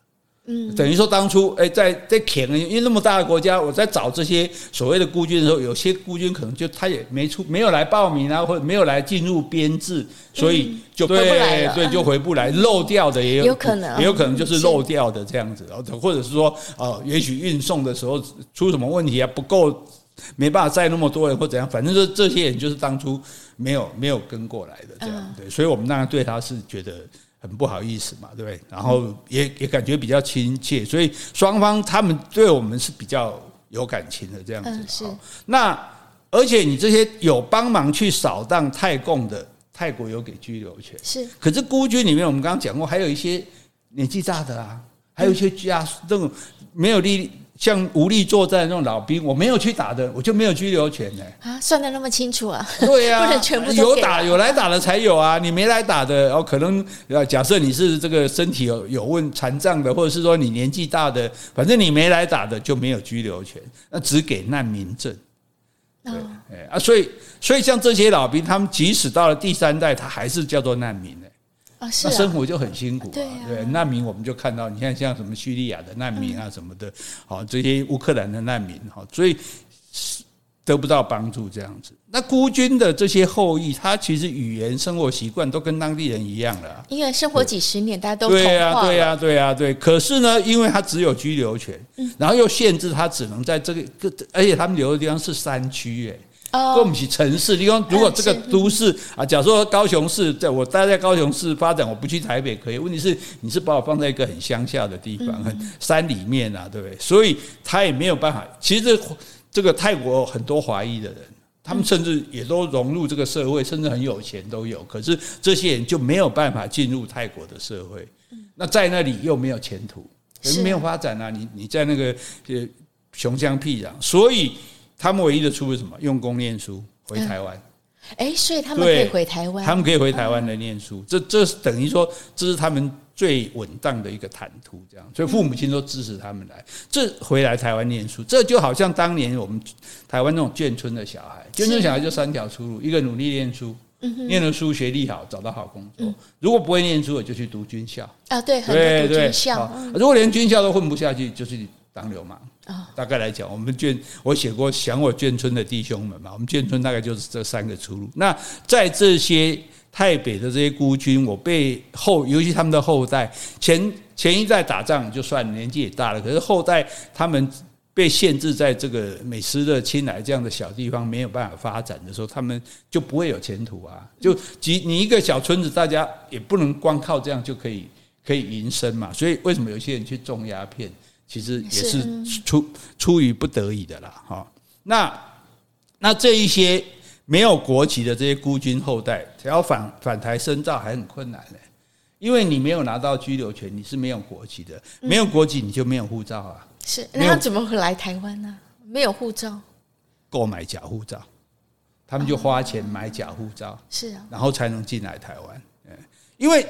嗯，等于说当初哎，在在填，因为那么大的国家，我在找这些所谓的孤军的时候，有些孤军可能就他也没出，没有来报名啊，或者没有来进入编制，所以就回不来。对，就回不来，漏掉的也有，有可能，也有可能就是漏掉的这样子，或者是说，呃，也许运送的时候出什么问题啊，不够，没办法载那么多人或怎样，反正就这些人就是当初没有没有跟过来的这样，对，所以我们当然对他是觉得。很不好意思嘛，对不对？然后也也感觉比较亲切，所以双方他们对我们是比较有感情的这样子。嗯，是。那而且你这些有帮忙去扫荡泰共的，泰国有给居留权。是。可是孤军里面，我们刚刚讲过，还有一些年纪大的啊，还有一些家属这种没有历像无力作战那种老兵，我没有去打的，我就没有居留权呢。啊，算得那么清楚啊？对呀、啊，不能全部有打有来打的才有啊，你没来打的，哦，可能假设你是这个身体有有问残障的，或者是说你年纪大的，反正你没来打的就没有居留权，那只给难民证。对，哎啊，所以所以像这些老兵，他们即使到了第三代，他还是叫做难民呢。那生活就很辛苦啊。对，难民我们就看到，你看像什么叙利亚的难民啊什么的，好，这些乌克兰的难民，好，所以得不到帮助这样子。那孤军的这些后裔，他其实语言、生活习惯都跟当地人一样了，因为生活几十年，大家都对呀，对呀，对呀，对。可是呢，因为他只有居留权，然后又限制他只能在这个，而且他们留的地方是山区，哎。跟我们去城市，你说如果这个都市啊，假如说高雄市，在我待在高雄市发展，我不去台北可以。问题是你是把我放在一个很乡下的地方，很山里面啊，对不对？所以他也没有办法。其实这个泰国很多华裔的人，他们甚至也都融入这个社会，甚至很有钱都有。可是这些人就没有办法进入泰国的社会，那在那里又没有前途，没有发展啊！你你在那个呃穷乡僻壤，所以。他们唯一的出路是什么？用功念书，回台湾。哎、嗯，所以他们可以回台湾。他们可以回台湾来念书，这这等于说，这是他们最稳当的一个坦途。这样，所以父母亲都支持他们来。这回来台湾念书，这就好像当年我们台湾那种眷村的小孩，眷村小孩就三条出路：一个努力念书，念了书学历好，找到好工作；如果不会念书，我就去读军校。啊，对，对对，军校。如果连军校都混不下去，就去当流氓。大概来讲，我们眷我写过想我眷村的弟兄们嘛，我们眷村大概就是这三个出路。那在这些泰北的这些孤军，我被后，尤其他们的后代，前前一代打仗就算年纪也大了，可是后代他们被限制在这个美斯的青来这样的小地方没有办法发展的时候，他们就不会有前途啊。就几你一个小村子，大家也不能光靠这样就可以可以营生嘛。所以为什么有些人去种鸦片？其实也是出出于不得已的啦，哈。那那这一些没有国籍的这些孤军后代，想要返返台深造还很困难呢，因为你没有拿到居留权，你是没有国籍的，没有国籍你就没有护照啊。是，那他怎么会来台湾呢？没有护照，购买假护照，他们就花钱买假护照，是啊，然后才能进来台湾，嗯，因为。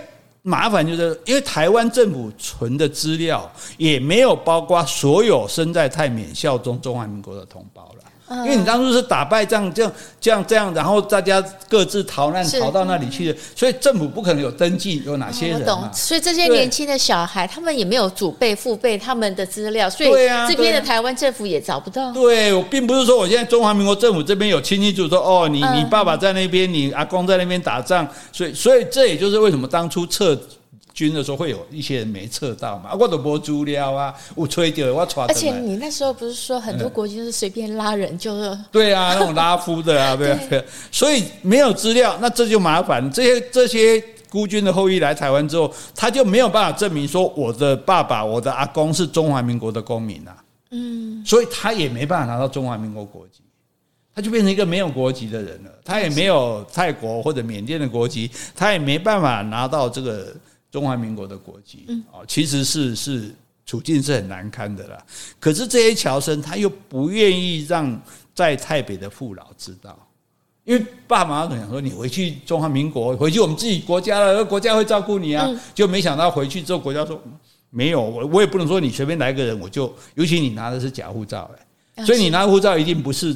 麻烦就是，因为台湾政府存的资料也没有包括所有生在泰缅效忠中华民国的同胞了。因为你当初是打败仗，这样这样这样，然后大家各自逃难逃到那里去的，所以政府不可能有登记有哪些人。我懂，所以这些年轻的小孩，他们也没有祖辈父辈他们的资料，所以这边的台湾政府也找不到。对，我并不是说我现在中华民国政府这边有亲戚就说哦，你你爸爸在那边，你阿公在那边打仗，所以所以这也就是为什么当初撤。军的时候会有一些人没测到嘛，我都没资料啊，我吹掉我传。而且你那时候不是说很多国军是随便拉人就是？对啊，那种拉夫的啊，对啊，对。所以没有资料，那这就麻烦。这些这些孤军的后裔来台湾之后，他就没有办法证明说我的爸爸、我的阿公是中华民国的公民啊。嗯。所以他也没办法拿到中华民国国籍，他就变成一个没有国籍的人了。他也没有泰国或者缅甸的国籍，他也没办法拿到这个。中华民国的国籍，哦，其实是是处境是很难堪的啦。可是这些侨生他又不愿意让在台北的父老知道，因为爸妈可能想说，你回去中华民国，回去我们自己国家了，国家会照顾你啊。就没想到回去之后，国家说没有，我我也不能说你随便来个人，我就尤其你拿的是假护照，哎，所以你拿护照一定不是。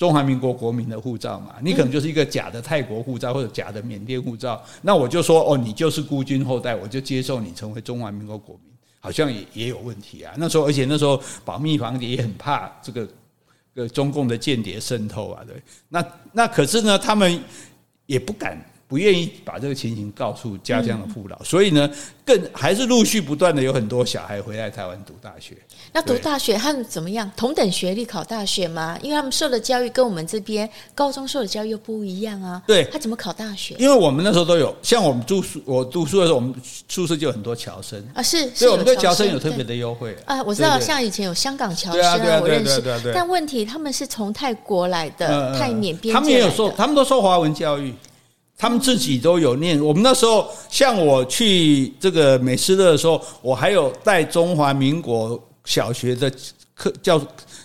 中华民国国民的护照嘛，你可能就是一个假的泰国护照或者假的缅甸护照，那我就说哦，你就是孤军后代，我就接受你成为中华民国国民，好像也也有问题啊。那时候，而且那时候保密防谍也很怕这个个中共的间谍渗透啊，对。那那可是呢，他们也不敢。不愿意把这个情形告诉家乡的父老，所以呢，更还是陆续不断的有很多小孩回来台湾读大学。那读大学他们怎么样？同等学历考大学吗？因为他们受的教育跟我们这边高中受的教育又不一样啊。对，他怎么考大学？因为我们那时候都有，像我们住宿，我读书的时候，我们宿舍就有很多侨生啊，是，所以我们对侨生有特别的优惠啊。我知道，像以前有香港侨生，我认识。但问题他们是从泰国来的，泰缅边，他们也有受，他们都受华文教育。他们自己都有念。我们那时候，像我去这个美斯乐的时候，我还有带中华民国小学的课教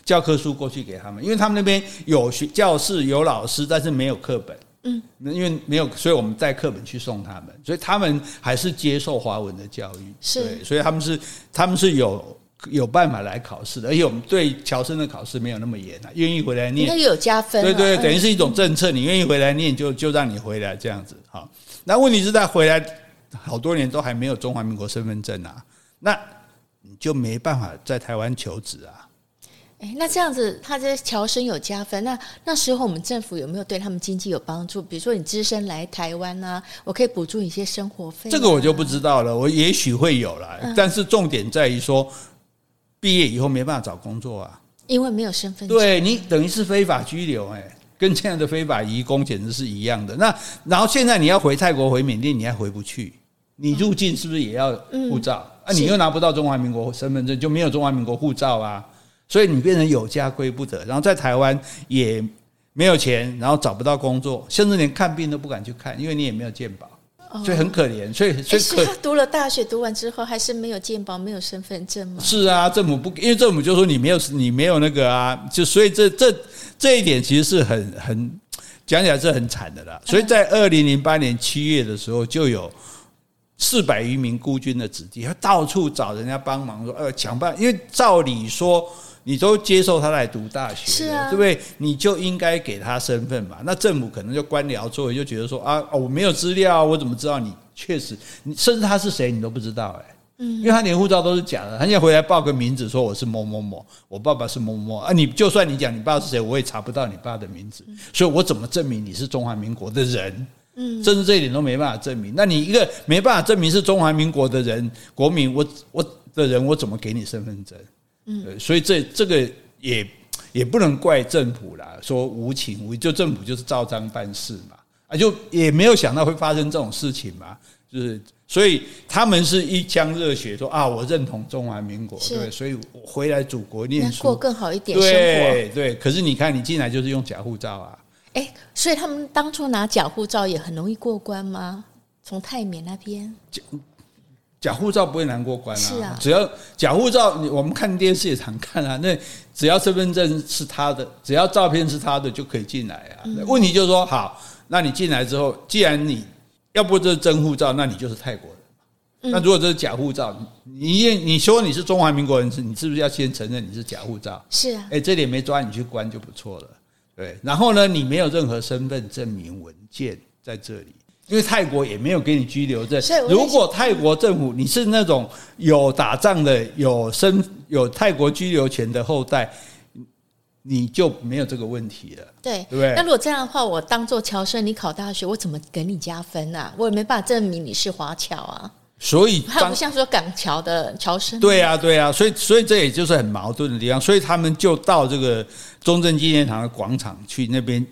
教科书过去给他们，因为他们那边有学教室有老师，但是没有课本。嗯，因为没有，所以我们带课本去送他们，所以他们还是接受华文的教育。是，所以他们是他们是有有办法来考试的，而且我们对侨生的考试没有那么严啊，愿意回来念，那有加分。对对，等于是一种政策，你愿意回来念就就让你回来这样子。好，那问题是在回来好多年都还没有中华民国身份证啊，那你就没办法在台湾求职啊。哎，那这样子，他这些侨生有加分。那那时候我们政府有没有对他们经济有帮助？比如说你只身来台湾啊，我可以补助你一些生活费啊。这个我就不知道了，我也许会有啦。嗯，但是重点在于说，毕业以后没办法找工作啊，因为没有身份证。对，你等于是非法拘留，哎，跟现在的非法移工简直是一样的。那然后现在你要回泰国、回缅甸，你还回不去，你入境是不是也要护照？啊，你又拿不到中华民国身份证，就没有中华民国护照啊。所以你变成有家归不得，然后在台湾也没有钱，然后找不到工作，甚至连看病都不敢去看，因为你也没有健保，所以很可怜。所以所以是他读了大学，读完之后还是没有健保，没有身份证吗？是啊，政府不，因为政府就说你没有你没有那个啊，就所以这这这一点其实是很很讲起来是很惨的啦。所以在二零零八年七月的时候就有。四百余名孤军的子弟，他到处找人家帮忙，说呃，抢办，因为照理说你都接受他来读大学，是啊，对不对？你就应该给他身份嘛。那政府可能就官僚作为，就觉得说啊，我没有资料，我怎么知道你确实？你甚至他是谁你都不知道哎，嗯，因为他连护照都是假的，他现在回来报个名字说我是某某某，我爸爸是某某某啊，你就算你讲你爸是谁，我也查不到你爸的名字，所以我怎么证明你是中华民国的人？嗯，甚至这一点都没办法证明。那你一个没办法证明是中华民国的人，国民，我我的人，我怎么给你身份证？嗯，所以这这个也也不能怪政府啦，说无情无义，就政府就是照章办事嘛，啊，就也没有想到会发生这种事情嘛，就是所以他们是一腔热血说啊，我认同中华民国，对，所以我回来祖国念书，过更好一点生活，对对。可是你看，你进来就是用假护照啊。哎，所以他们当初拿假护照也很容易过关吗？从泰缅那边，假假护照不会难过关啊。是啊，只要假护照，我们看电视也常看啊。那只要身份证是他的，只要照片是他的，就可以进来啊。嗯、问题就是说，好，那你进来之后，既然你要不这是真护照，那你就是泰国人。嗯、那如果这是假护照，你你说你是中华民国人，你是不是要先承认你是假护照？是啊。哎，这点没抓你去关就不错了。对，然后呢，你没有任何身份证明文件在这里，因为泰国也没有给你居留证。如果泰国政府你是那种有打仗的、有身有泰国居留权的后代，你就没有这个问题了。对，对不对？那如果这样的话，我当做侨生，你考大学，我怎么给你加分啊？我也没办法证明你是华侨啊。所以他不像说港侨的侨生，对啊，对啊，所以所以这也就是很矛盾的地方，所以他们就到这个中正纪念堂的广场去那边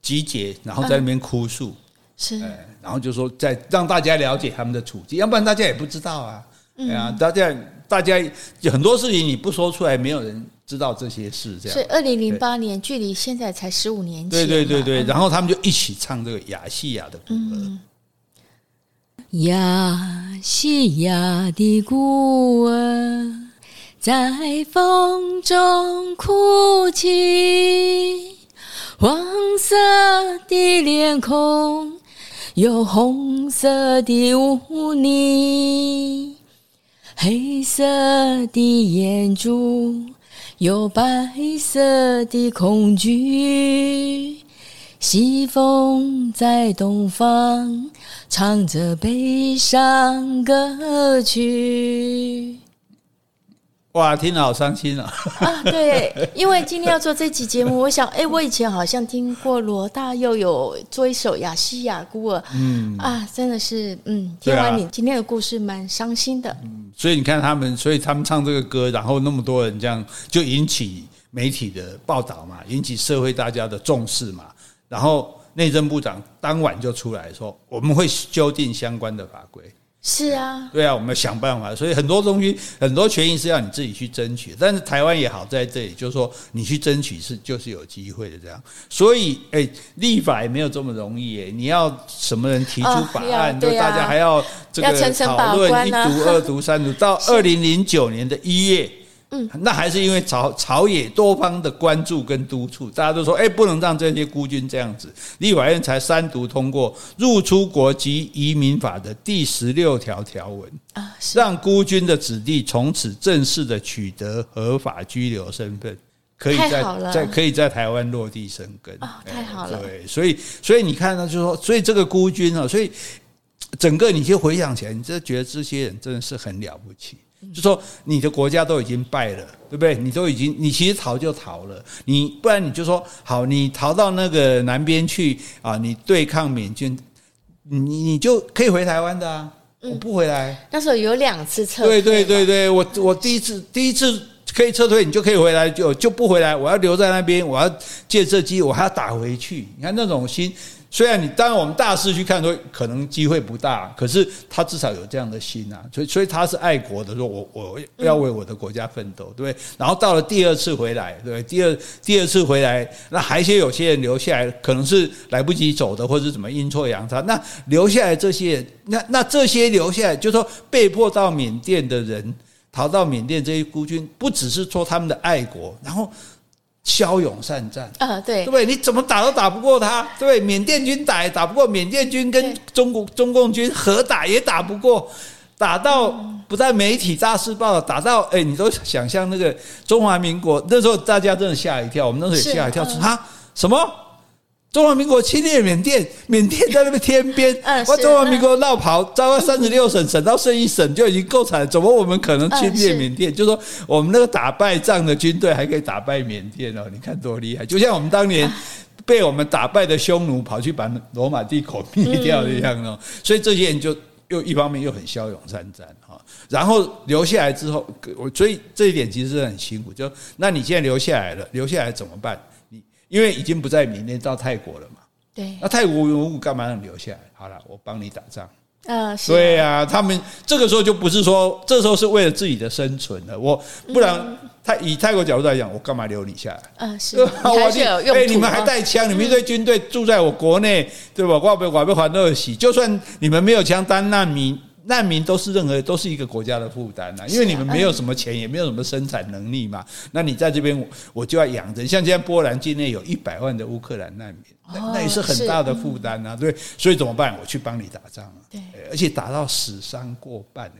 集结，然后在那边哭诉，嗯、是，然后就说再让大家了解他们的处境，要不然大家也不知道啊，对啊，大家大家很多事情你不说出来，没有人知道这些事，这样。所以二零零八年距离现在才十五年前，对对对对，然后他们就一起唱这个雅西亚的歌。嗯。亚细亚的孤儿在风中哭泣，黄色的脸孔有红色的污泥，黑色的眼珠有白色的恐惧。西风在东方唱着悲伤歌曲。哇，听了好伤心啊！啊，对，因为今天要做这期节目，我想，哎，我以前好像听过罗大佑有做一首《雅西亚孤儿》，嗯，啊，真的是，嗯，听完你今天的故事，蛮伤心的。嗯，所以你看他们，所以他们唱这个歌，然后那么多人这样，就引起媒体的报道嘛，引起社会大家的重视嘛。然后内政部长当晚就出来说，我们会修订相关的法规。是啊，对啊，我们想办法。所以很多东西，很多权益是要你自己去争取。但是台湾也好在这里，就是说你去争取是就是有机会的这样。所以，哎，立法也没有这么容易哎。你要什么人提出法案，就大家还要这个讨论一读、二读、三读。到 二零零九年的一月，嗯，那还是因为朝朝野多方的关注跟督促，大家都说，哎，不能让这些孤军这样子。立法院才三读通过《入出国及移民法》的第十六条条文啊，让孤军的子弟从此正式的取得合法居留身份，可以在在可以在台湾落地生根啊，太好了。对，所以所以你看呢，就是说，所以这个孤军啊，所以整个你就回想起来，你就觉得这些人真的是很了不起。就说你的国家都已经败了，对不对？你都已经，你其实逃就逃了，你不然你就说好，你逃到那个南边去啊，你对抗缅军，你你就可以回台湾的啊，我不回来。那时候有两次撤退，对对对对，我我第一次第一次可以撤退，你就可以回来，就就不回来，我要留在那边，我要借这机，我还要打回去。你看那种心。虽然你当然我们大势去看说可能机会不大，可是他至少有这样的心啊，所以所以他是爱国的，说我我要为我的国家奋斗，对不对？然后到了第二次回来，对，第二第二次回来，那还些有些人留下来，可能是来不及走的，或者怎么阴错阳差，那留下来这些人，那那这些留下来，就说被迫到缅甸的人，逃到缅甸这些孤军，不只是说他们的爱国，然后。骁勇善战啊，对，对不对？你怎么打都打不过他，对不对？缅甸军打也打不过，缅甸军跟中国中共军合打也打不过，打到不在媒体大肆报道，打到哎，你都想象那个中华民国那时候，大家真的吓一跳，我们那时候也吓一跳，说他什么？中华民国侵略缅甸，缅甸在那个天边，哇！中华民国闹跑，招到三十六省，省到剩一省就已经够惨，怎么我们可能侵略缅甸？就是说，我们那个打败仗的军队还可以打败缅甸哦，你看多厉害！就像我们当年被我们打败的匈奴跑去把罗马帝国灭掉一样哦。所以这些人就又一方面又很骁勇善战哈，然后留下来之后，我所以这一点其实是很辛苦。就那你现在留下来了，留下来怎么办？因为已经不在缅甸，到泰国了嘛。对。那泰国文物干嘛让你留下来？好了，我帮你打仗。呃，是。对啊，他们这个时候就不是说，这时候是为了自己的生存了。我不然泰以泰国角度来讲，我干嘛留你下来？嗯，是。我还是有用。哎，你们还带枪，你们一堆军队住在我国内，对吧？挂被挂被还二喜。就算你们没有枪，当难民。难民都是任何都是一个国家的负担呐，因为你们没有什么钱，也没有什么生产能力嘛。那你在这边，我就要养着。像现在波兰境内有一百万的乌克兰难民，那那也是很大的负担呐。对，所以怎么办？我去帮你打仗。对，而且打到死伤过半，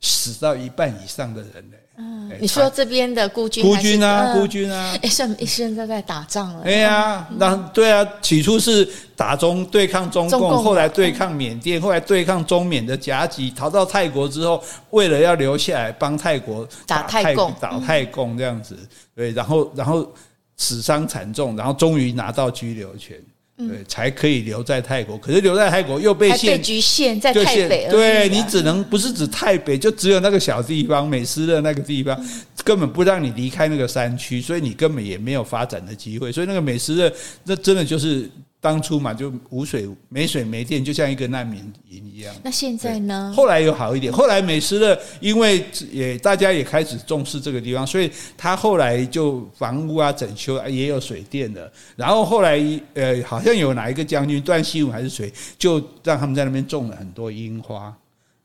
死到一半以上的人呢。嗯，你说这边的孤军，孤军啊，孤军啊，哎，现在现在在打仗了。哎呀，那对啊，起初是打中对抗中共，后来对抗缅甸，后来对抗中缅的夹击，逃到泰国之后，为了要留下来帮泰国打泰共，打泰共这样子，对，然后然后死伤惨重，然后终于拿到居留权。对，才可以留在泰国。可是留在泰国又被限，局限在泰北。对，你只能不是指泰北，就只有那个小地方，美斯的那个地方，根本不让你离开那个山区，所以你根本也没有发展的机会。所以那个美斯的，那真的就是。当初嘛，就无水、没水、没电，就像一个难民营一样。那现在呢？后来有好一点。后来美斯乐，因为也大家也开始重视这个地方，所以他后来就房屋啊整修啊也有水电的。然后后来呃，好像有哪一个将军段希文还是谁，就让他们在那边种了很多樱花。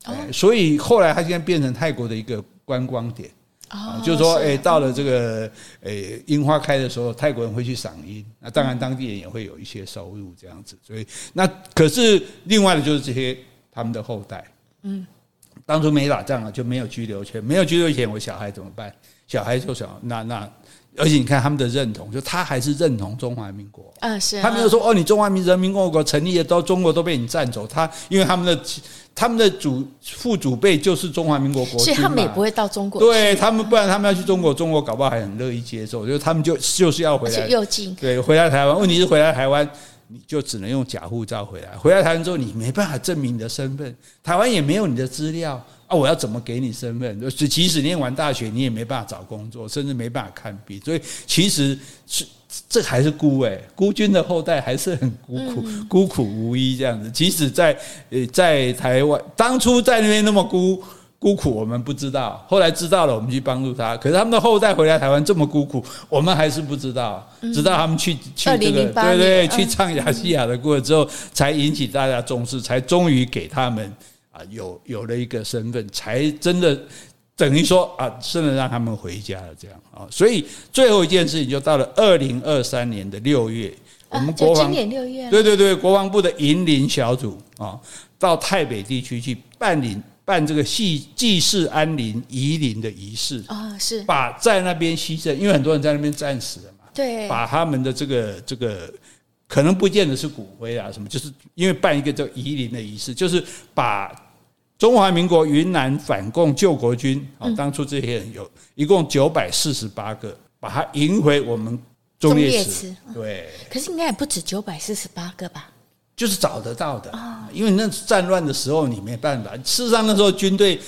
哦，所以后来他现在变成泰国的一个观光点。啊，就是说，哎，到了这个，哎，樱花开的时候，泰国人会去赏樱，那当然当地人也会有一些收入，这样子。所以，那可是另外的就是这些他们的后代，嗯，当初没打仗啊，就没有居留权，没有居留权，我小孩怎么办？小孩就想，那那。而且你看他们的认同，就他还是认同中华民国。嗯，是。他没有说哦，你中华人民共和国成立的都中国都被你占走。他因为他们的他们的祖父祖辈就是中华民国国所以他们也不会到中国。对他们，不然他们要去中国，中国搞不好还很乐意接受。就是他们就就是要回来，又近。对，回来台湾。问题是回来台湾，你就只能用假护照回来。回来台湾之后，你没办法证明你的身份，台湾也没有你的资料。啊！我要怎么给你身份？就即使念完大学，你也没办法找工作，甚至没办法看病。所以其实是这还是孤诶，孤军的后代还是很孤苦，孤苦无依这样子。即使在呃在台湾，当初在那边那么孤孤苦，我们不知道。后来知道了，我们去帮助他。可是他们的后代回来台湾这么孤苦，我们还是不知道。直到他们去去这个对对，去唱亚细亚的歌之后，才引起大家重视，才终于给他们。啊，有有了一个身份，才真的等于说啊，真的让他们回家了，这样啊。所以最后一件事情就到了二零二三年的六月，我们国防今年六月，对对对，国防部的迎灵小组啊，到台北地区去办理办这个祭祭祀安宁移灵的仪式啊，是把在那边牺牲，因为很多人在那边战死了嘛，对，把他们的这个这个。可能不见得是骨灰啊，什么，就是因为办一个叫移灵的仪式，就是把中华民国云南反共救国军啊，当初这些人有一共九百四十八个，把他迎回我们中烈祠。对，可是应该也不止九百四十八个吧？就是找得到的啊，因为那战乱的时候你没办法，事实上那时候军队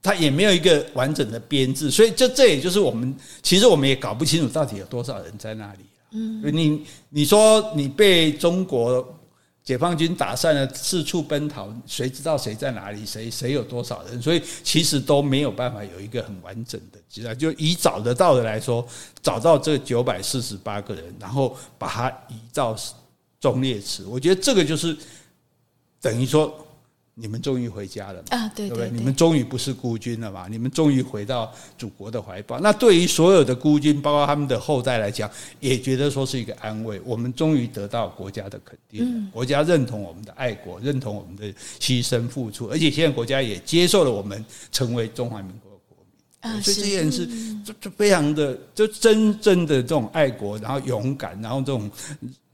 他也没有一个完整的编制，所以这这也就是我们其实我们也搞不清楚到底有多少人在那里。嗯，你你说你被中国解放军打散了，四处奔逃，谁知道谁在哪里？谁谁有多少人？所以其实都没有办法有一个很完整的记录。就以找得到的来说，找到这九百四十八个人，然后把它移到忠烈祠，我觉得这个就是等于说。你们终于回家了啊！对对，对，对，你们终于不是孤军了嘛？你们终于回到祖国的怀抱。那对于所有的孤军，包括他们的后代来讲，也觉得说是一个安慰。我们终于得到国家的肯定，国家认同我们的爱国，认同我们的牺牲付出，而且现在国家也接受了我们成为中华民国的国民。啊，所以这件事就就非常的，就真正的这种爱国，然后勇敢，然后这种。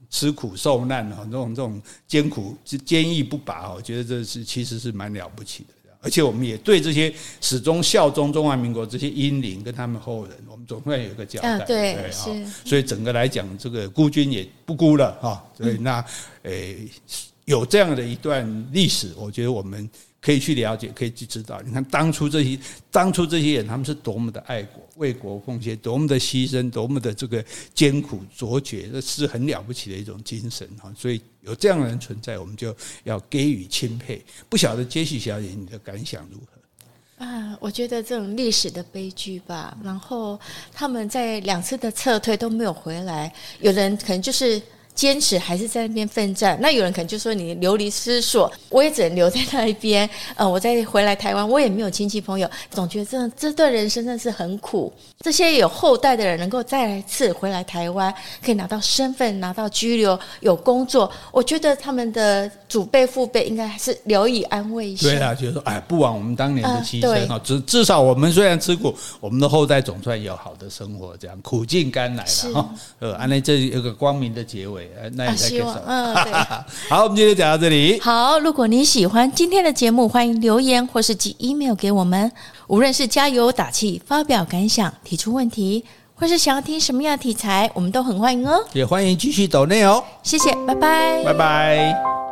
吃苦受难啊，这种这种艰苦、坚毅不拔，我觉得这是其实是蛮了不起的。而且我们也对这些始终效忠中华民国这些英灵跟他们后人，我们总会有一个交代。对，对是。所以整个来讲，这个孤军也不孤了哈。所以那诶，有这样的一段历史，我觉得我们。可以去了解，可以去知道。你看当初这些，当初这些人，他们是多么的爱国、为国奉献，多么的牺牲，多么的这个艰苦卓绝，这是很了不起的一种精神哈。所以有这样的人存在，我们就要给予钦佩。不晓得杰西小姐你的感想如何？啊，我觉得这种历史的悲剧吧。然后他们在两次的撤退都没有回来，有人可能就是。坚持还是在那边奋战，那有人可能就说你流离失所，我也只能留在那一边。呃，我再回来台湾，我也没有亲戚朋友，总觉得这这段人生真的是很苦。这些有后代的人能够再来一次回来台湾，可以拿到身份，拿到居留，有工作，我觉得他们的祖辈父辈应该还是聊以安慰一下。对啊，就是说，哎，不枉我们当年的牺牲啊！至至少我们虽然吃苦，我们的后代总算有好的生活，这样苦尽甘来了哈。呃，安内这一个光明的结尾。那也希望，嗯，对。好，我们今天就讲到这里。好，如果你喜欢今天的节目，欢迎留言或是寄 email 给我们。无论是加油打气、发表感想、提出问题，或是想要听什么样的题材，我们都很欢迎哦。也欢迎继续抖内哦。谢谢，拜拜，拜拜。